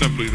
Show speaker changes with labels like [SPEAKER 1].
[SPEAKER 1] simply